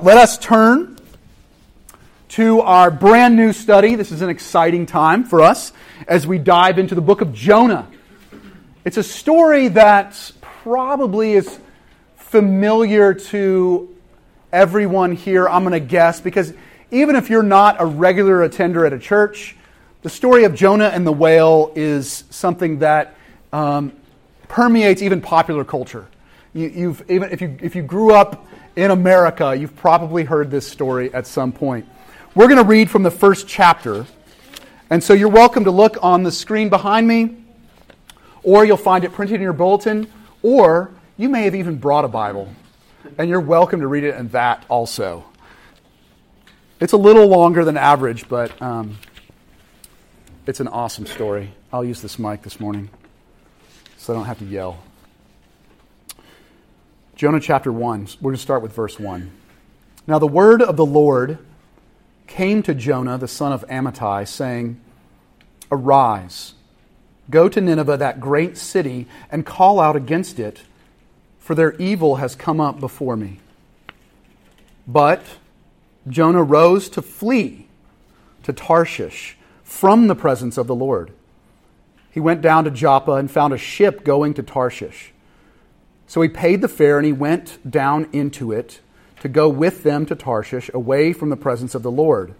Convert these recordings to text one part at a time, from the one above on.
Let us turn to our brand new study. This is an exciting time for us as we dive into the book of Jonah. It's a story that probably is familiar to everyone here, I'm going to guess, because even if you're not a regular attender at a church, the story of Jonah and the whale is something that um, permeates even popular culture. You, have even if you if you grew up in America, you've probably heard this story at some point. We're going to read from the first chapter. And so you're welcome to look on the screen behind me, or you'll find it printed in your bulletin, or you may have even brought a Bible. And you're welcome to read it in that also. It's a little longer than average, but um, it's an awesome story. I'll use this mic this morning so I don't have to yell. Jonah chapter 1. We're going to start with verse 1. Now the word of the Lord came to Jonah, the son of Amittai, saying, Arise, go to Nineveh, that great city, and call out against it, for their evil has come up before me. But Jonah rose to flee to Tarshish from the presence of the Lord. He went down to Joppa and found a ship going to Tarshish. So he paid the fare and he went down into it to go with them to Tarshish, away from the presence of the Lord.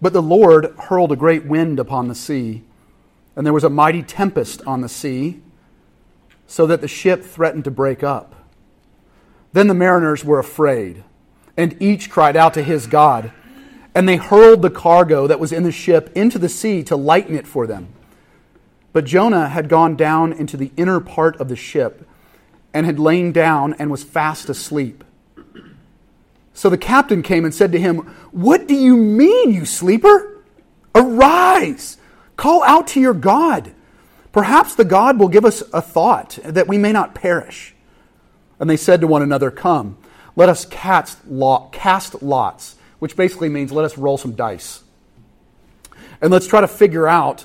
But the Lord hurled a great wind upon the sea, and there was a mighty tempest on the sea, so that the ship threatened to break up. Then the mariners were afraid, and each cried out to his God, and they hurled the cargo that was in the ship into the sea to lighten it for them. But Jonah had gone down into the inner part of the ship and had lain down and was fast asleep. So the captain came and said to him, What do you mean, you sleeper? Arise, call out to your God. Perhaps the God will give us a thought that we may not perish. And they said to one another, Come, let us cast, lot, cast lots, which basically means let us roll some dice. And let's try to figure out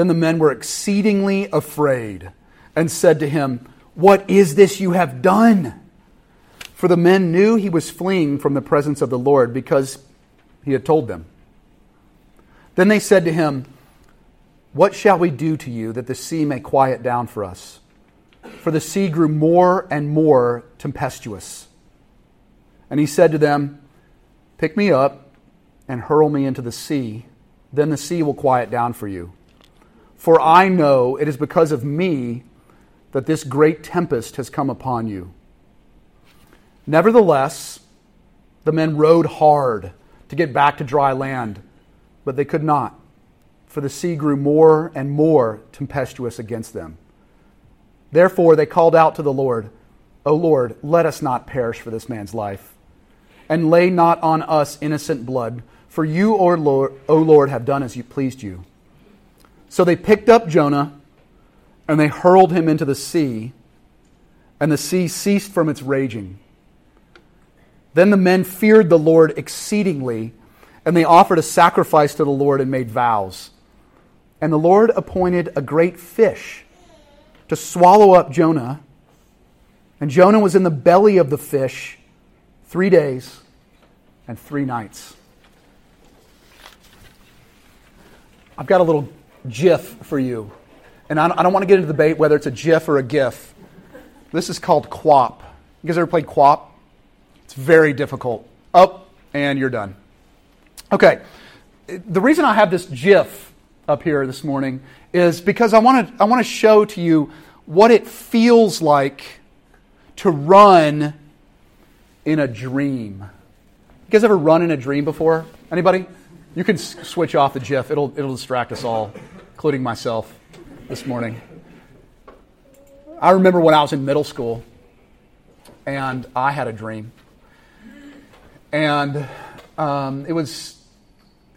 Then the men were exceedingly afraid and said to him, What is this you have done? For the men knew he was fleeing from the presence of the Lord because he had told them. Then they said to him, What shall we do to you that the sea may quiet down for us? For the sea grew more and more tempestuous. And he said to them, Pick me up and hurl me into the sea, then the sea will quiet down for you. For I know it is because of me that this great tempest has come upon you. Nevertheless, the men rowed hard to get back to dry land, but they could not, for the sea grew more and more tempestuous against them. Therefore, they called out to the Lord, O Lord, let us not perish for this man's life, and lay not on us innocent blood, for you, O Lord, o Lord have done as you pleased you. So they picked up Jonah and they hurled him into the sea, and the sea ceased from its raging. Then the men feared the Lord exceedingly, and they offered a sacrifice to the Lord and made vows. And the Lord appointed a great fish to swallow up Jonah. And Jonah was in the belly of the fish three days and three nights. I've got a little GIF for you. And I don't, want to get into the debate whether it's a GIF or a GIF. This is called QWOP. You guys ever played QWOP? It's very difficult. Up, oh, and you're done. Okay. The reason I have this GIF up here this morning is because I want to, I want to show to you what it feels like to run in a dream. You guys ever run in a dream before? Anybody? You can s- switch off the GIF. It'll, it'll distract us all, including myself this morning. I remember when I was in middle school and I had a dream. and um, it was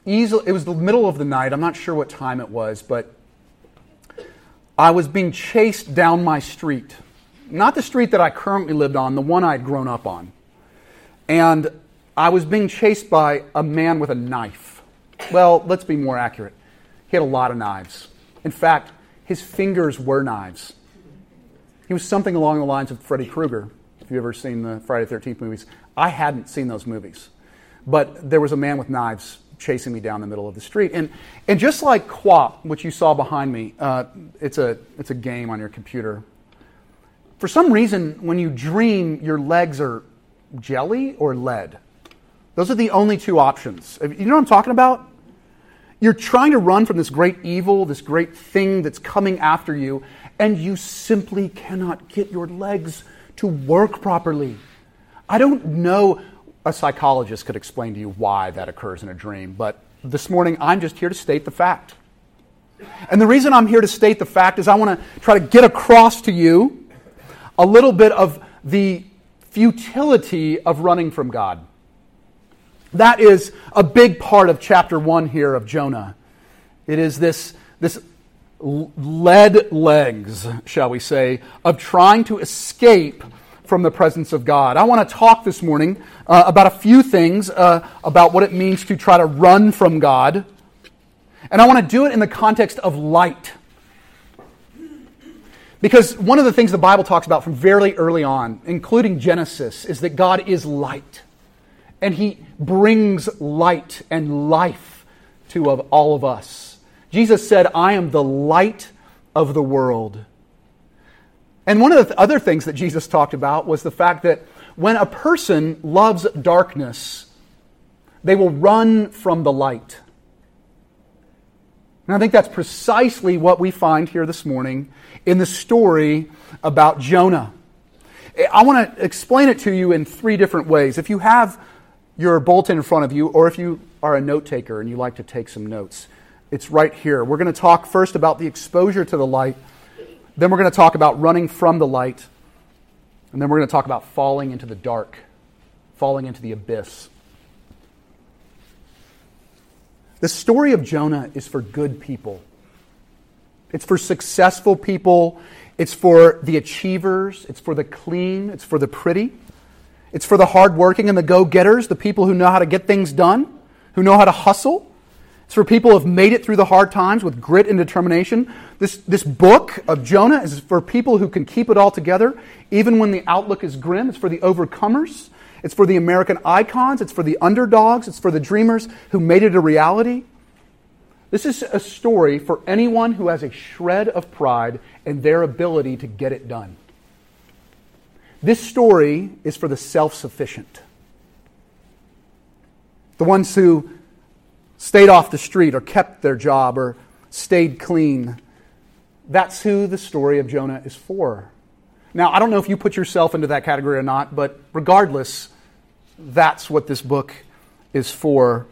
easily, it was the middle of the night. I'm not sure what time it was, but I was being chased down my street. Not the street that I currently lived on, the one I'd grown up on. And I was being chased by a man with a knife. Well, let's be more accurate. He had a lot of knives. In fact, his fingers were knives. He was something along the lines of Freddy Krueger, if you've ever seen the Friday the 13th movies. I hadn't seen those movies. But there was a man with knives chasing me down the middle of the street. And, and just like QWOP, which you saw behind me, uh, it's, a, it's a game on your computer. For some reason, when you dream, your legs are jelly or lead. Those are the only two options. You know what I'm talking about? You're trying to run from this great evil, this great thing that's coming after you, and you simply cannot get your legs to work properly. I don't know a psychologist could explain to you why that occurs in a dream, but this morning I'm just here to state the fact. And the reason I'm here to state the fact is I want to try to get across to you a little bit of the futility of running from God. That is a big part of chapter 1 here of Jonah. It is this, this lead legs, shall we say, of trying to escape from the presence of God. I want to talk this morning uh, about a few things uh, about what it means to try to run from God. And I want to do it in the context of light. Because one of the things the Bible talks about from very early on, including Genesis, is that God is light. And He brings light and life to of all of us. Jesus said, I am the light of the world. And one of the other things that Jesus talked about was the fact that when a person loves darkness, they will run from the light. And I think that's precisely what we find here this morning in the story about Jonah. I want to explain it to you in three different ways. If you have your bulletin in front of you, or if you are a note taker and you like to take some notes, it's right here. We're going to talk first about the exposure to the light then we're going to talk about running from the light. And then we're going to talk about falling into the dark, falling into the abyss. The story of Jonah is for good people. It's for successful people. It's for the achievers. It's for the clean. It's for the pretty. It's for the hardworking and the go getters, the people who know how to get things done, who know how to hustle. It's for people who have made it through the hard times with grit and determination. This, this book of Jonah is for people who can keep it all together, even when the outlook is grim. It's for the overcomers. It's for the American icons. It's for the underdogs. It's for the dreamers who made it a reality. This is a story for anyone who has a shred of pride in their ability to get it done. This story is for the self sufficient. The ones who stayed off the street or kept their job or stayed clean. That's who the story of Jonah is for. Now, I don't know if you put yourself into that category or not, but regardless, that's what this book is for.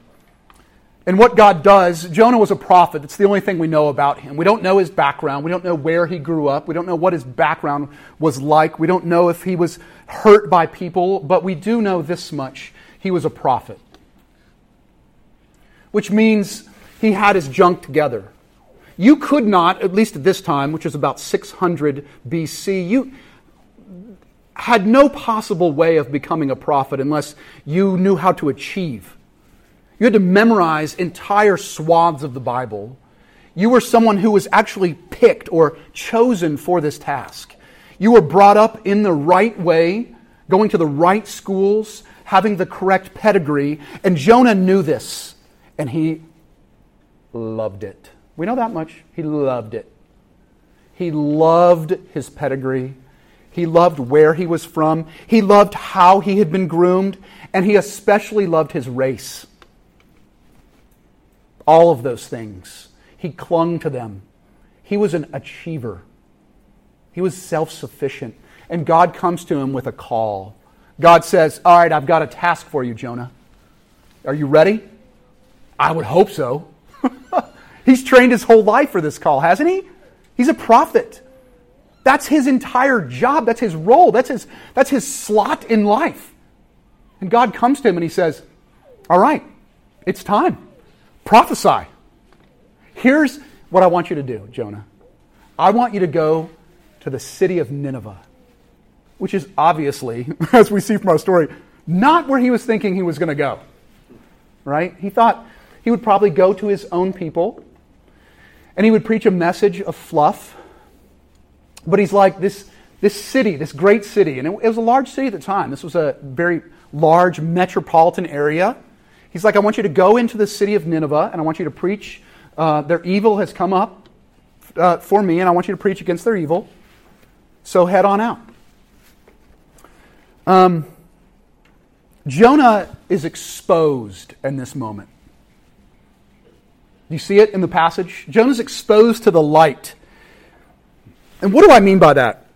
And what God does, Jonah was a prophet. It's the only thing we know about him. We don't know his background. We don't know where he grew up. We don't know what his background was like. We don't know if he was hurt by people, but we do know this much. He was a prophet which means he had his junk together. You could not, at least at this time, which is about 600 BC, you had no possible way of becoming a prophet unless you knew how to achieve. You had to memorize entire swaths of the Bible. You were someone who was actually picked or chosen for this task. You were brought up in the right way, going to the right schools, having the correct pedigree, and Jonah knew this and he loved it. We know that much. He loved it. He loved his pedigree. He loved where he was from. He loved how he had been groomed. And he especially loved his race. All of those things. He clung to them. He was an achiever. He was self sufficient. And God comes to him with a call. God says, All right, I've got a task for you, Jonah. Are you ready? I would hope so. He's trained his whole life for this call, hasn't he? He's a prophet. That's his entire job. That's his role. That's his, that's his slot in life. And God comes to him and he says, All right, it's time. Prophesy. Here's what I want you to do, Jonah. I want you to go to the city of Nineveh, which is obviously, as we see from our story, not where he was thinking he was going to go. Right? He thought he would probably go to his own people and he would preach a message of fluff. But he's like, this, this city, this great city, and it, it was a large city at the time. This was a very large metropolitan area. He's like, I want you to go into the city of Nineveh and I want you to preach. Uh, their evil has come up uh, for me, and I want you to preach against their evil. So head on out. Um, Jonah is exposed in this moment. Do you see it in the passage? Jonah's exposed to the light. And what do I mean by that?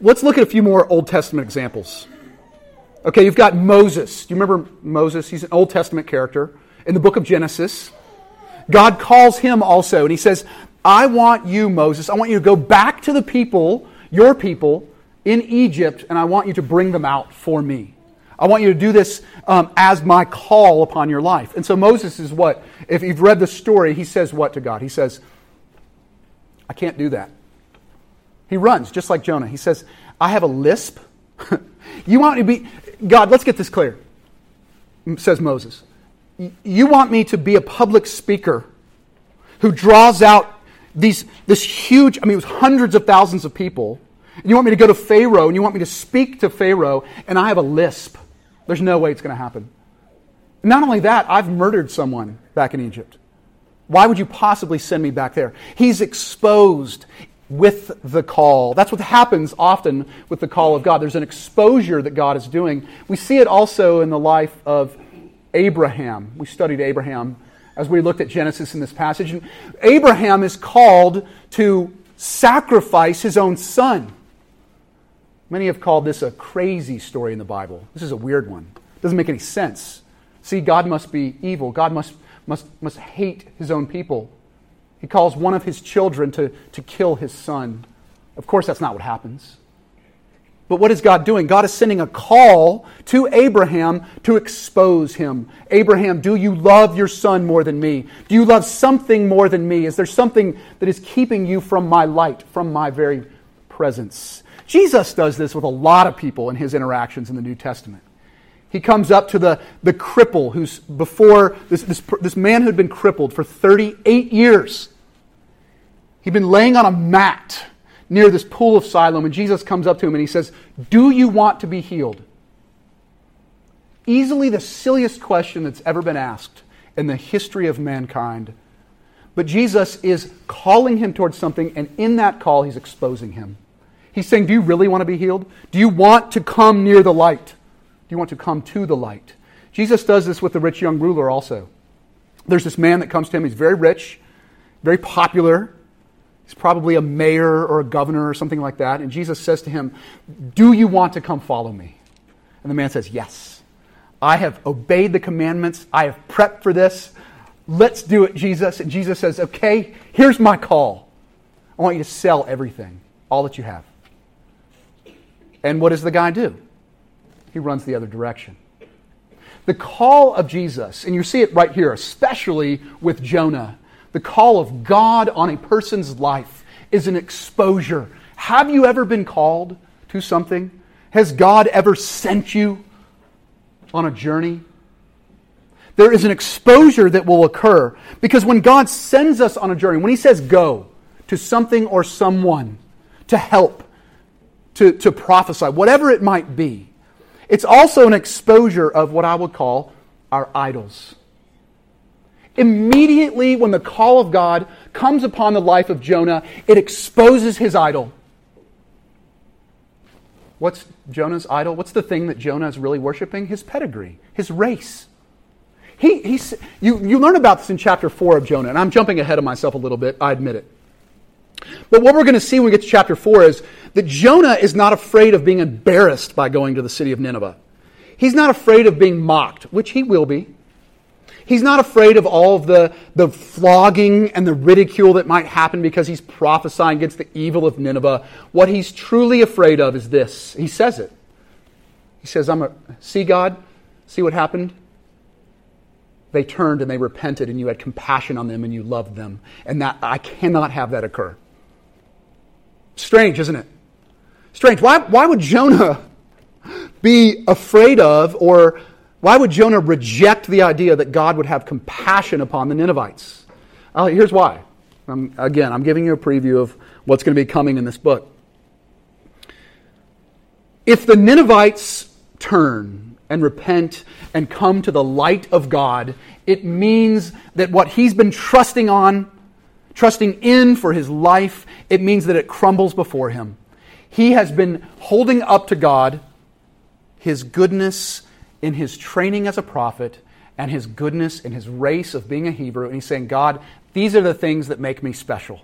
Let's look at a few more Old Testament examples. Okay, you've got Moses. Do you remember Moses? He's an Old Testament character in the book of Genesis. God calls him also, and he says, I want you, Moses, I want you to go back to the people, your people, in Egypt, and I want you to bring them out for me. I want you to do this um, as my call upon your life. And so Moses is what? If you've read the story, he says what to God? He says, I can't do that. He runs, just like Jonah. He says, I have a lisp. you want me to be, God, let's get this clear, says Moses. You want me to be a public speaker who draws out these, this huge, I mean, it was hundreds of thousands of people. And you want me to go to Pharaoh and you want me to speak to Pharaoh, and I have a lisp. There's no way it's going to happen. Not only that, I've murdered someone back in Egypt. Why would you possibly send me back there? He's exposed with the call. That's what happens often with the call of God. There's an exposure that God is doing. We see it also in the life of Abraham. We studied Abraham as we looked at Genesis in this passage. And Abraham is called to sacrifice his own son. Many have called this a crazy story in the Bible. This is a weird one. It doesn't make any sense. See, God must be evil. God must, must, must hate his own people. He calls one of his children to, to kill his son. Of course, that's not what happens. But what is God doing? God is sending a call to Abraham to expose him. Abraham, do you love your son more than me? Do you love something more than me? Is there something that is keeping you from my light, from my very presence? Jesus does this with a lot of people in his interactions in the New Testament. He comes up to the, the cripple who's before this, this, this man who had been crippled for 38 years. He'd been laying on a mat near this pool of Siloam, and Jesus comes up to him and he says, Do you want to be healed? Easily the silliest question that's ever been asked in the history of mankind. But Jesus is calling him towards something, and in that call, he's exposing him. He's saying, Do you really want to be healed? Do you want to come near the light? Do you want to come to the light? Jesus does this with the rich young ruler also. There's this man that comes to him. He's very rich, very popular. He's probably a mayor or a governor or something like that. And Jesus says to him, Do you want to come follow me? And the man says, Yes. I have obeyed the commandments. I have prepped for this. Let's do it, Jesus. And Jesus says, Okay, here's my call. I want you to sell everything, all that you have. And what does the guy do? He runs the other direction. The call of Jesus, and you see it right here, especially with Jonah the call of God on a person's life is an exposure. Have you ever been called to something? Has God ever sent you on a journey? There is an exposure that will occur because when God sends us on a journey, when He says go to something or someone to help, to, to prophesy, whatever it might be, it's also an exposure of what I would call our idols. Immediately, when the call of God comes upon the life of Jonah, it exposes his idol. What's Jonah's idol? What's the thing that Jonah is really worshiping? His pedigree, his race. He, he's, you, you learn about this in chapter 4 of Jonah, and I'm jumping ahead of myself a little bit, I admit it. But what we're going to see when we get to chapter 4 is that Jonah is not afraid of being embarrassed by going to the city of Nineveh. He's not afraid of being mocked, which he will be. He's not afraid of all of the, the flogging and the ridicule that might happen because he's prophesying against the evil of Nineveh. What he's truly afraid of is this. He says it. He says, I'm a, see God? See what happened? They turned and they repented, and you had compassion on them and you loved them. And that I cannot have that occur. Strange, isn't it? Strange. Why, why would Jonah be afraid of, or why would Jonah reject the idea that God would have compassion upon the Ninevites? Uh, here's why. Um, again, I'm giving you a preview of what's going to be coming in this book. If the Ninevites turn and repent and come to the light of God, it means that what he's been trusting on, trusting in for his life, it means that it crumbles before him. He has been holding up to God his goodness in his training as a prophet and his goodness in his race of being a Hebrew. And he's saying, God, these are the things that make me special.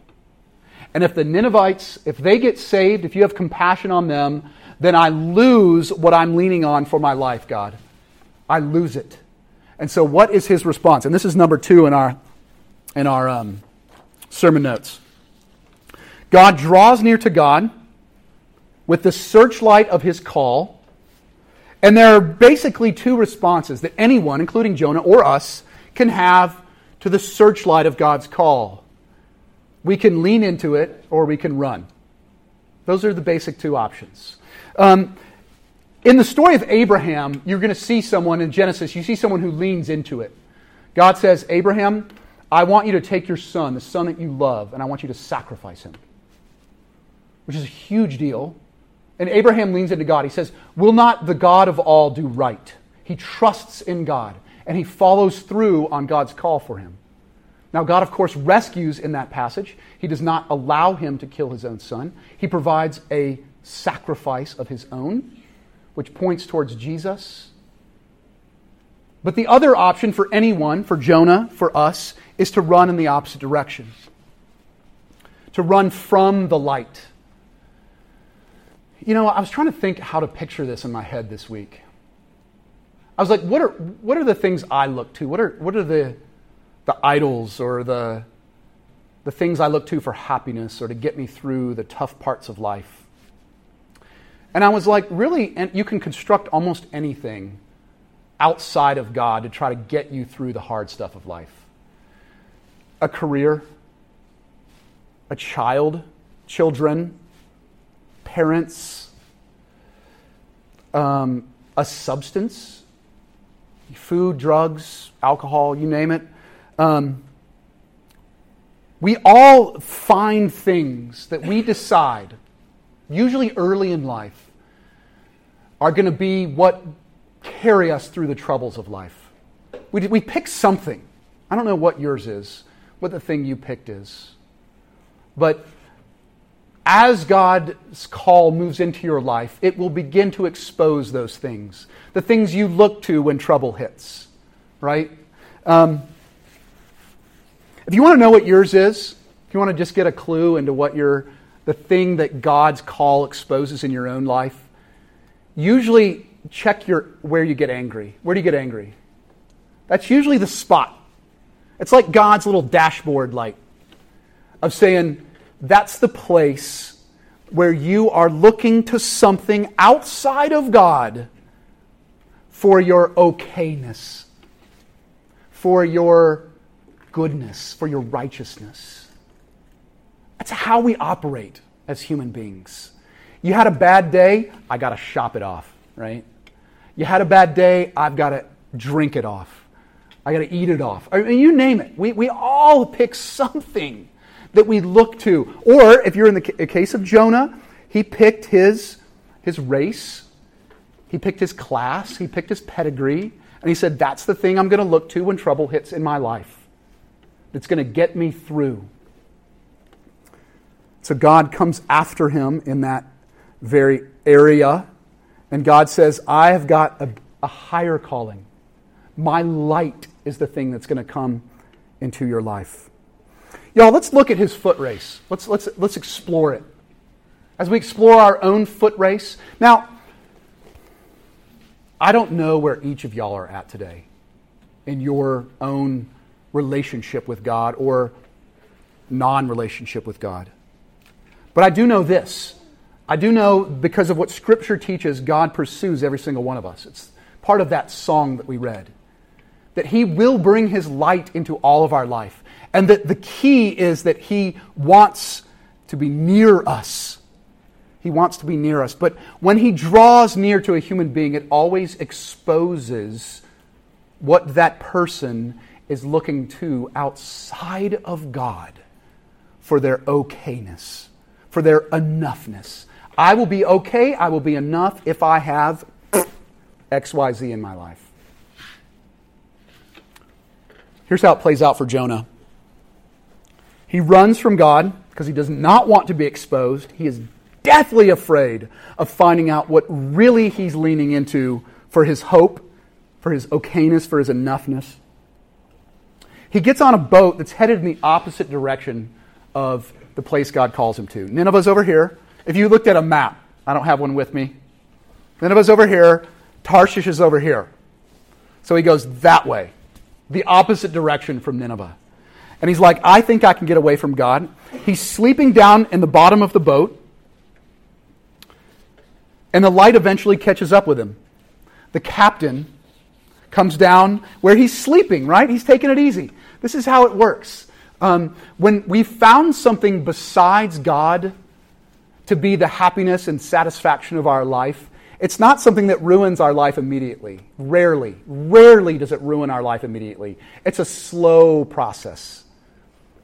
And if the Ninevites, if they get saved, if you have compassion on them, then I lose what I'm leaning on for my life, God. I lose it. And so, what is his response? And this is number two in our, in our um, sermon notes. God draws near to God with the searchlight of his call. And there are basically two responses that anyone, including Jonah or us, can have to the searchlight of God's call. We can lean into it or we can run. Those are the basic two options. Um, in the story of Abraham, you're going to see someone in Genesis, you see someone who leans into it. God says, Abraham, I want you to take your son, the son that you love, and I want you to sacrifice him, which is a huge deal. And Abraham leans into God. He says, Will not the God of all do right? He trusts in God, and he follows through on God's call for him. Now, God, of course, rescues in that passage. He does not allow him to kill his own son, he provides a sacrifice of his own, which points towards Jesus. But the other option for anyone, for Jonah, for us, is to run in the opposite direction. To run from the light. You know, I was trying to think how to picture this in my head this week. I was like, what are, what are the things I look to? What are, what are the, the idols or the, the things I look to for happiness or to get me through the tough parts of life? And I was like, really? And you can construct almost anything outside of God to try to get you through the hard stuff of life a career, a child, children, parents, um, a substance, food, drugs, alcohol, you name it. Um, we all find things that we decide usually early in life, are going to be what carry us through the troubles of life. We, we pick something. I don't know what yours is, what the thing you picked is. But as God's call moves into your life, it will begin to expose those things. The things you look to when trouble hits, right? Um, if you want to know what yours is, if you want to just get a clue into what your the thing that God's call exposes in your own life, usually check your, where you get angry. Where do you get angry? That's usually the spot. It's like God's little dashboard light of saying, that's the place where you are looking to something outside of God for your okayness, for your goodness, for your righteousness. That's how we operate as human beings. You had a bad day, I got to shop it off, right? You had a bad day, I've got to drink it off. I got to eat it off. I mean, you name it. We, we all pick something that we look to. Or if you're in the case of Jonah, he picked his, his race, he picked his class, he picked his pedigree, and he said, That's the thing I'm going to look to when trouble hits in my life. That's going to get me through. So God comes after him in that very area. And God says, I have got a, a higher calling. My light is the thing that's going to come into your life. Y'all, let's look at his foot race. Let's, let's, let's explore it. As we explore our own foot race. Now, I don't know where each of y'all are at today in your own relationship with God or non relationship with God. But I do know this I do know because of what Scripture teaches, God pursues every single one of us. It's part of that song that we read. That He will bring His light into all of our life. And that the key is that He wants to be near us. He wants to be near us. But when He draws near to a human being, it always exposes what that person is looking to outside of God for their okayness, for their enoughness. I will be okay, I will be enough if I have XYZ in my life. Here's how it plays out for Jonah. He runs from God because he does not want to be exposed. He is deathly afraid of finding out what really he's leaning into for his hope, for his okayness, for his enoughness. He gets on a boat that's headed in the opposite direction of the place God calls him to. Nineveh's over here. If you looked at a map, I don't have one with me. Nineveh's over here. Tarshish is over here. So he goes that way, the opposite direction from Nineveh. And he's like, I think I can get away from God. He's sleeping down in the bottom of the boat. And the light eventually catches up with him. The captain comes down where he's sleeping, right? He's taking it easy. This is how it works. Um, when we found something besides God to be the happiness and satisfaction of our life, it's not something that ruins our life immediately. Rarely, rarely does it ruin our life immediately. It's a slow process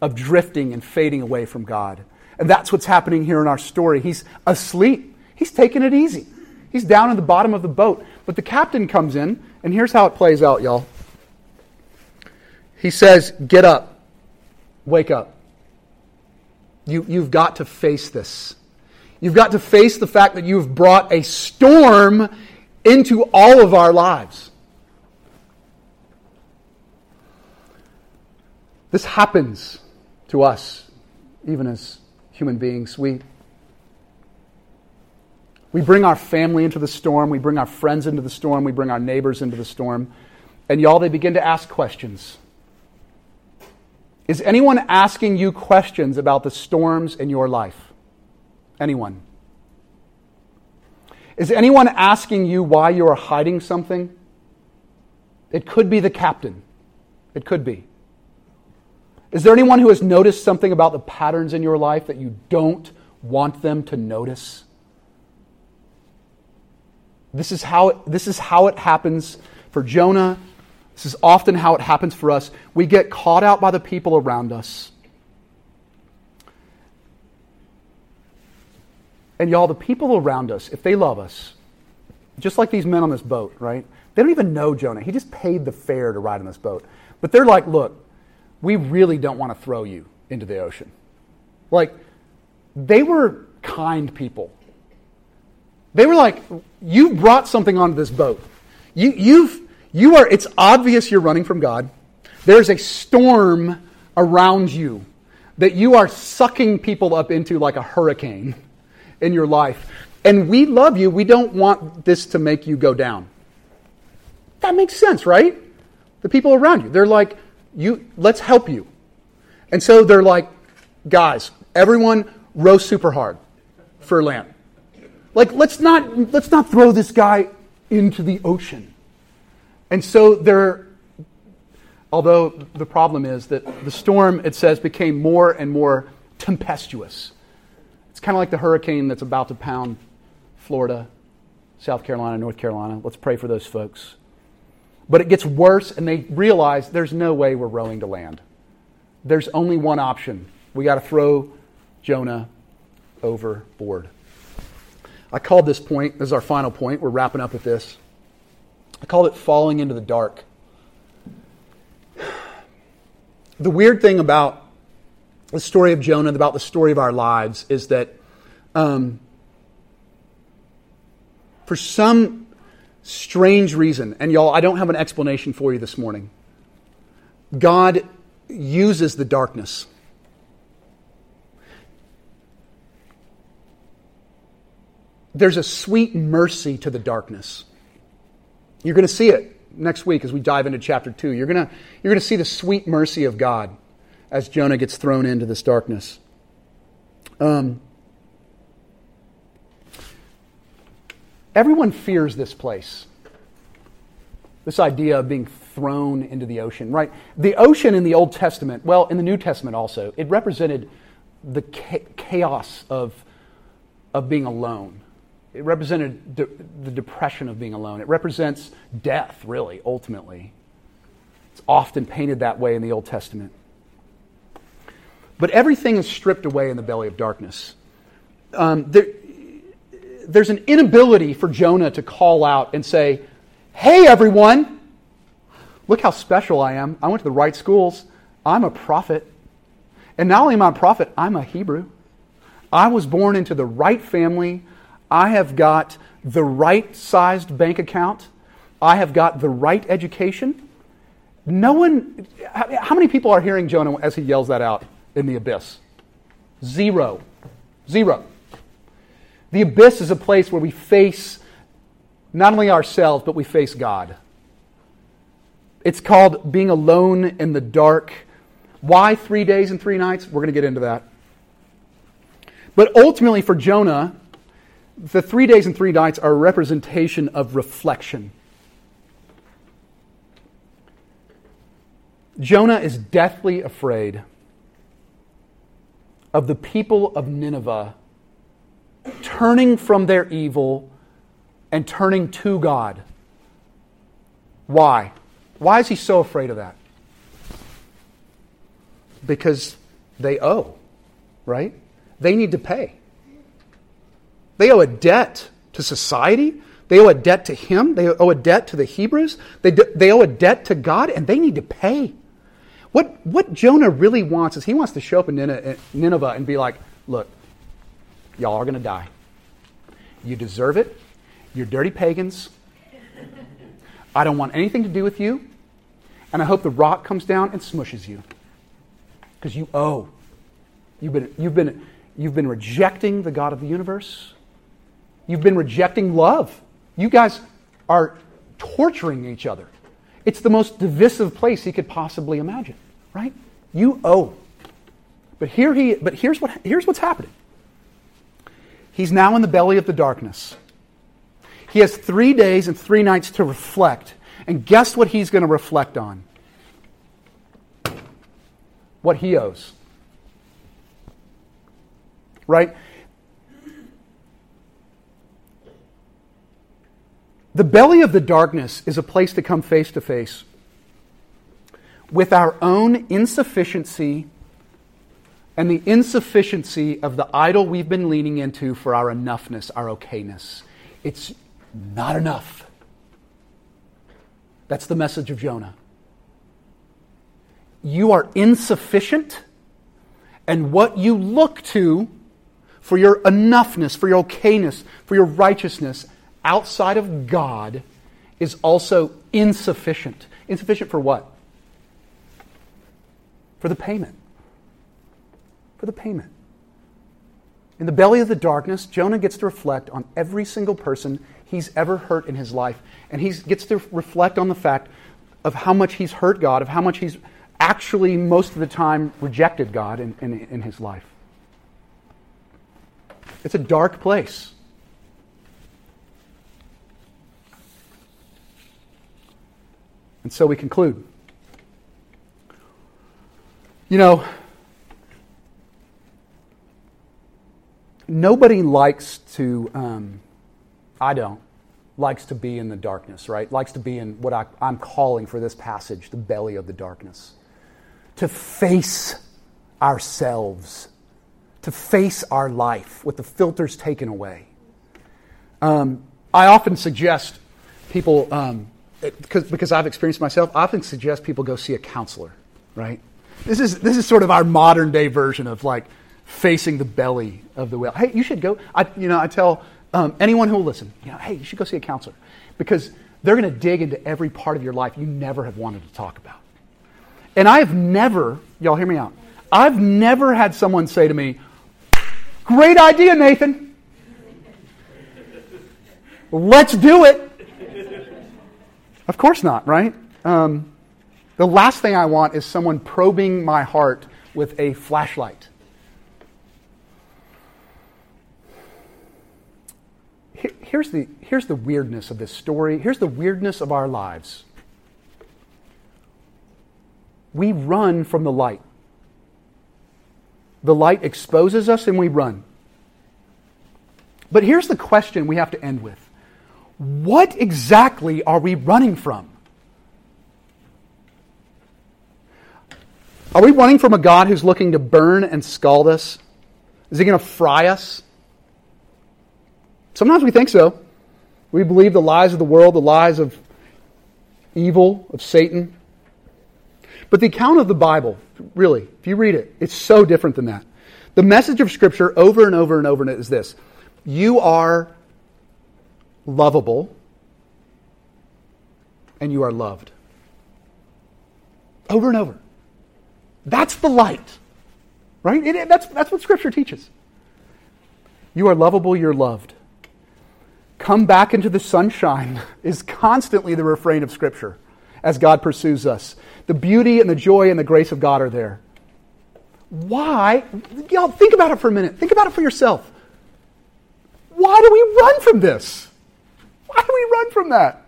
of drifting and fading away from God. And that's what's happening here in our story. He's asleep, he's taking it easy. He's down in the bottom of the boat. But the captain comes in, and here's how it plays out, y'all. He says, Get up, wake up. You, you've got to face this. You've got to face the fact that you've brought a storm into all of our lives. This happens to us, even as human beings. We, we bring our family into the storm, we bring our friends into the storm, we bring our neighbors into the storm, and y'all, they begin to ask questions. Is anyone asking you questions about the storms in your life? Anyone? Is anyone asking you why you are hiding something? It could be the captain. It could be. Is there anyone who has noticed something about the patterns in your life that you don't want them to notice? This is how it, this is how it happens for Jonah. This is often how it happens for us. We get caught out by the people around us. And y'all, the people around us, if they love us, just like these men on this boat, right? They don't even know Jonah. He just paid the fare to ride on this boat. But they're like, look, we really don't want to throw you into the ocean. Like, they were kind people. They were like, you brought something onto this boat. You, you've, you are, it's obvious you're running from God. There's a storm around you that you are sucking people up into like a hurricane in your life. And we love you. We don't want this to make you go down. That makes sense, right? The people around you, they're like, you, let's help you. And so they're like, guys, everyone row super hard for land. Like, let's not, let's not throw this guy into the ocean. And so they're, although the problem is that the storm, it says, became more and more tempestuous. It's kind of like the hurricane that's about to pound Florida, South Carolina, North Carolina. Let's pray for those folks. But it gets worse, and they realize there's no way we're rowing to land. There's only one option. We got to throw Jonah overboard. I called this point, this is our final point. We're wrapping up with this. I called it falling into the dark. The weird thing about the story of Jonah, about the story of our lives, is that um, for some strange reason, and y'all, I don't have an explanation for you this morning, God uses the darkness. There's a sweet mercy to the darkness. You're going to see it next week as we dive into chapter 2. You're going to, you're going to see the sweet mercy of God as Jonah gets thrown into this darkness. Um, everyone fears this place. This idea of being thrown into the ocean, right? The ocean in the Old Testament, well, in the New Testament also, it represented the chaos of, of being alone. It represented de- the depression of being alone. It represents death, really, ultimately. It's often painted that way in the Old Testament. But everything is stripped away in the belly of darkness. Um, there, there's an inability for Jonah to call out and say, Hey, everyone, look how special I am. I went to the right schools. I'm a prophet. And not only am I a prophet, I'm a Hebrew. I was born into the right family. I have got the right sized bank account. I have got the right education. No one, how many people are hearing Jonah as he yells that out in the abyss? Zero. Zero. The abyss is a place where we face not only ourselves, but we face God. It's called being alone in the dark. Why three days and three nights? We're going to get into that. But ultimately, for Jonah, the three days and three nights are a representation of reflection. Jonah is deathly afraid of the people of Nineveh turning from their evil and turning to God. Why? Why is he so afraid of that? Because they owe, right? They need to pay. They owe a debt to society. They owe a debt to him. They owe a debt to the Hebrews. They, they owe a debt to God, and they need to pay. What, what Jonah really wants is he wants to show up in Nineveh and be like, look, Y'all are going to die. You deserve it. You're dirty pagans. I don't want anything to do with you. And I hope the rock comes down and smushes you. Because you owe. You've been, you've, been, you've been rejecting the God of the universe. You've been rejecting love. You guys are torturing each other. It's the most divisive place he could possibly imagine, right? You owe. But here he but here's what here's what's happening. He's now in the belly of the darkness. He has three days and three nights to reflect. And guess what he's going to reflect on? What he owes. Right? The belly of the darkness is a place to come face to face with our own insufficiency and the insufficiency of the idol we've been leaning into for our enoughness, our okayness. It's not enough. That's the message of Jonah. You are insufficient, and what you look to for your enoughness, for your okayness, for your righteousness outside of God is also insufficient. Insufficient for what? For the payment for the payment. In the belly of the darkness, Jonah gets to reflect on every single person he's ever hurt in his life. And he gets to reflect on the fact of how much he's hurt God, of how much he's actually, most of the time, rejected God in, in, in his life. It's a dark place. And so we conclude. You know, nobody likes to, um, I don't, likes to be in the darkness, right? Likes to be in what I, I'm calling for this passage the belly of the darkness. To face ourselves, to face our life with the filters taken away. Um, I often suggest people, um, because, because I've experienced myself, I often suggest people go see a counselor, right? This is, this is sort of our modern day version of like, facing the belly of the whale. Hey, you should go. I, you know, I tell um, anyone who will listen, you know, hey, you should go see a counselor because they're going to dig into every part of your life you never have wanted to talk about. And I have never, y'all hear me out, I've never had someone say to me, Great idea, Nathan. Let's do it. Of course not, right? Um, the last thing I want is someone probing my heart with a flashlight. Here's the, here's the weirdness of this story. Here's the weirdness of our lives. We run from the light. The light exposes us and we run. But here's the question we have to end with What exactly are we running from? Are we running from a God who's looking to burn and scald us? Is he going to fry us? Sometimes we think so. We believe the lies of the world, the lies of evil, of Satan. But the account of the Bible, really, if you read it, it's so different than that. The message of Scripture over and over and over and is this You are lovable, and you are loved. Over and over. That's the light, right? It, that's, that's what Scripture teaches. You are lovable, you're loved. Come back into the sunshine is constantly the refrain of Scripture as God pursues us. The beauty and the joy and the grace of God are there. Why? Y'all, think about it for a minute. Think about it for yourself. Why do we run from this? Why do we run from that?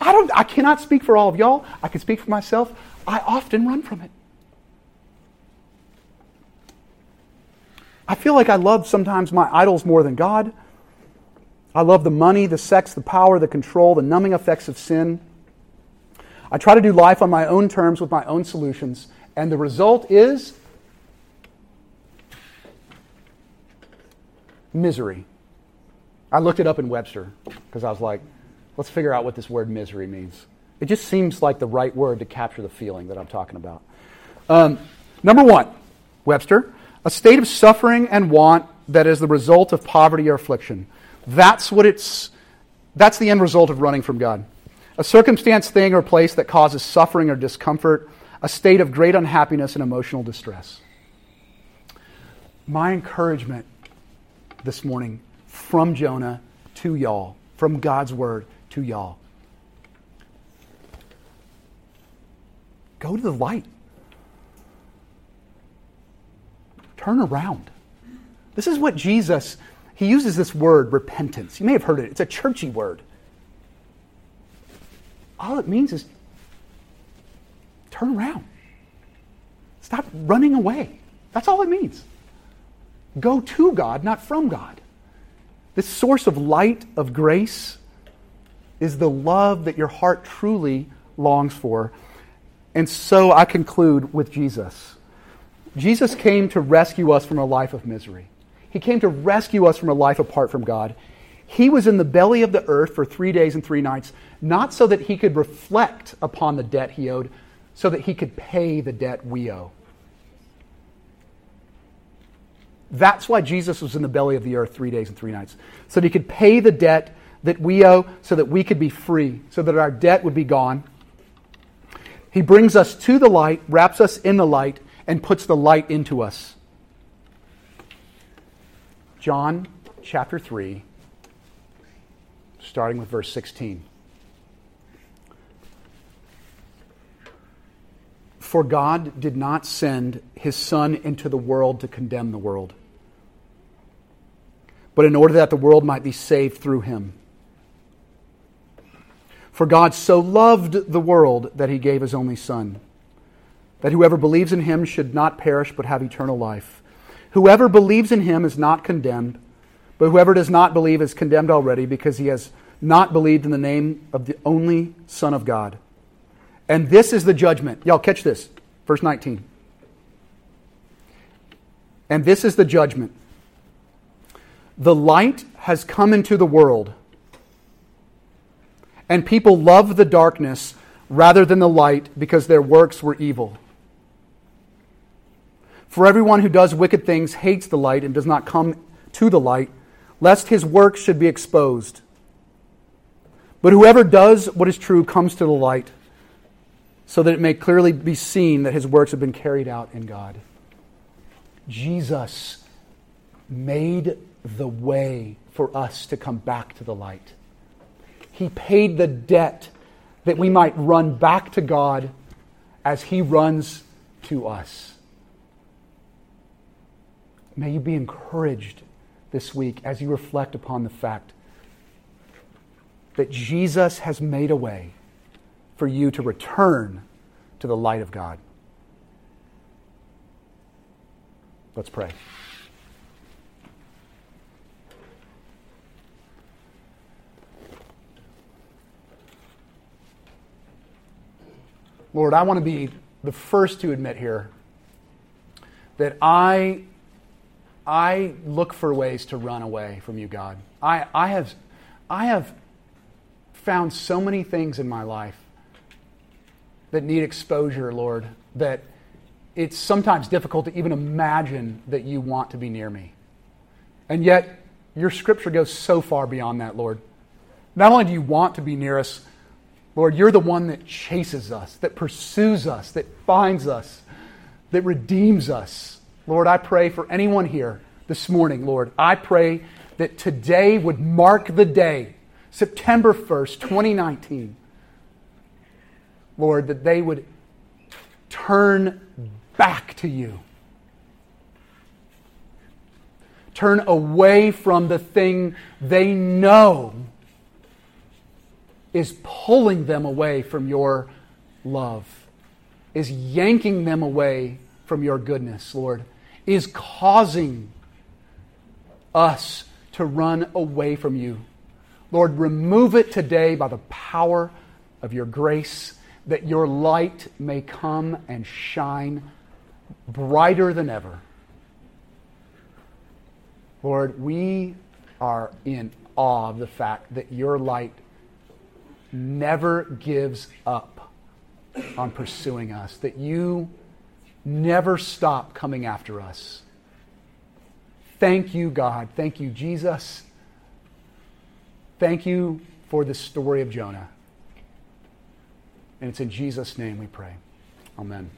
I don't I cannot speak for all of y'all. I can speak for myself. I often run from it. I feel like I love sometimes my idols more than God. I love the money, the sex, the power, the control, the numbing effects of sin. I try to do life on my own terms with my own solutions, and the result is misery. I looked it up in Webster because I was like, let's figure out what this word misery means. It just seems like the right word to capture the feeling that I'm talking about. Um, number one, Webster, a state of suffering and want that is the result of poverty or affliction. That's what it's that's the end result of running from God. A circumstance, thing, or place that causes suffering or discomfort, a state of great unhappiness and emotional distress. My encouragement this morning from Jonah to y'all, from God's word to y'all. Go to the light. Turn around. This is what Jesus he uses this word, repentance. You may have heard it, it's a churchy word. All it means is turn around, stop running away. That's all it means. Go to God, not from God. This source of light, of grace, is the love that your heart truly longs for. And so I conclude with Jesus. Jesus came to rescue us from a life of misery. He came to rescue us from a life apart from God. He was in the belly of the earth for three days and three nights, not so that he could reflect upon the debt he owed, so that he could pay the debt we owe. That's why Jesus was in the belly of the earth three days and three nights, so that he could pay the debt that we owe, so that we could be free, so that our debt would be gone. He brings us to the light, wraps us in the light, and puts the light into us. John chapter 3, starting with verse 16. For God did not send his Son into the world to condemn the world, but in order that the world might be saved through him. For God so loved the world that he gave his only Son, that whoever believes in him should not perish but have eternal life. Whoever believes in him is not condemned, but whoever does not believe is condemned already because he has not believed in the name of the only Son of God. And this is the judgment. Y'all catch this. Verse 19. And this is the judgment. The light has come into the world, and people love the darkness rather than the light because their works were evil. For everyone who does wicked things hates the light and does not come to the light, lest his works should be exposed. But whoever does what is true comes to the light, so that it may clearly be seen that his works have been carried out in God. Jesus made the way for us to come back to the light. He paid the debt that we might run back to God as he runs to us. May you be encouraged this week as you reflect upon the fact that Jesus has made a way for you to return to the light of God. Let's pray. Lord, I want to be the first to admit here that I, I look for ways to run away from you, God. I, I, have, I have found so many things in my life that need exposure, Lord, that it's sometimes difficult to even imagine that you want to be near me. And yet, your scripture goes so far beyond that, Lord. Not only do you want to be near us, Lord, you're the one that chases us, that pursues us, that finds us, that redeems us. Lord, I pray for anyone here this morning, Lord. I pray that today would mark the day, September 1st, 2019. Lord, that they would turn back to you. Turn away from the thing they know is pulling them away from your love, is yanking them away from your goodness, Lord, is causing us to run away from you. Lord, remove it today by the power of your grace, that your light may come and shine brighter than ever. Lord, we are in awe of the fact that your light never gives up on pursuing us, that you never stop coming after us. Thank you, God. Thank you, Jesus. Thank you for the story of Jonah. And it's in Jesus' name we pray. Amen.